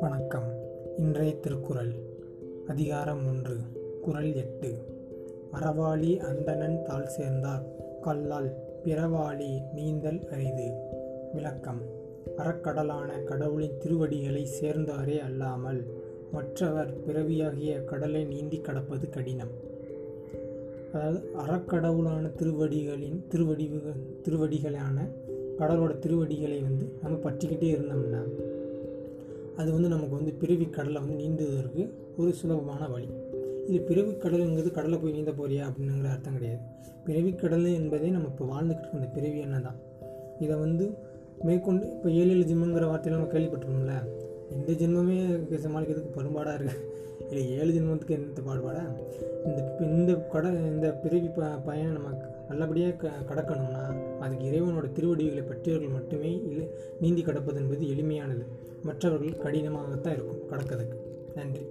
வணக்கம். இன்றைய திருக்குறள் அதிகாரம் ஒன்று குரல் எட்டு. அறவாளி அந்தணன் தாள் சேர்ந்தார். கல்லால் பிறவாளி நீந்தல் அரிது. விளக்கம் அறக்கடலான கடவுளின் திருவடிகளை சேர்ந்தாரே அல்லாமல் மற்றவர் பிறவியாகிய கடலை நீந்தி கடப்பது கடினம். அதாவது அறக்கடவுளான திருவடிகளின் திருவடிவுகள் திருவடிகளான கடவுளோட திருவடிகளை வந்து நம்ம பற்றிக்கிட்டே இருந்தோம்னா அது வந்து நமக்கு வந்து பிறவி கடலை வந்து நீந்துவதற்கு ஒரு சுலபமான வழி. இது பிறவி கடலுங்கிறது கடலை போய் நீந்த போறியா அப்படிங்கிற அர்த்தம் கிடையாது. பிறவி கடல் என்பதே நம்ம இப்போ வாழ்ந்துக்கிட்டு இருக்க அந்த பிறவி என்ன தான். இதை வந்து மேற்கொண்டு இப்போ ஏழு ஜிம்முங்கிற வார்த்தையில் நம்ம கேள்விப்பட்டிருக்கோம்ல இந்த ஜென்மமே சமாளிக்கிறதுக்கு பரும்பாடாக இருக்குது இல்லை ஏழு ஜென்மத்துக்கு எந்த பாடுபாடா? இந்த இந்த கட இந்த பிறவி ப பயனை நம்ம நல்லபடியாக க கடக்கணும்னா அதுக்கு இறைவனோட திருவடிகளை பற்றியவர்கள் மட்டுமே இல்லை நீந்தி கடப்பது என்பது எளிமையானது. மற்றவர்கள் கடினமாகத்தான் இருக்கும் கடக்கிறதுக்கு. நன்றி.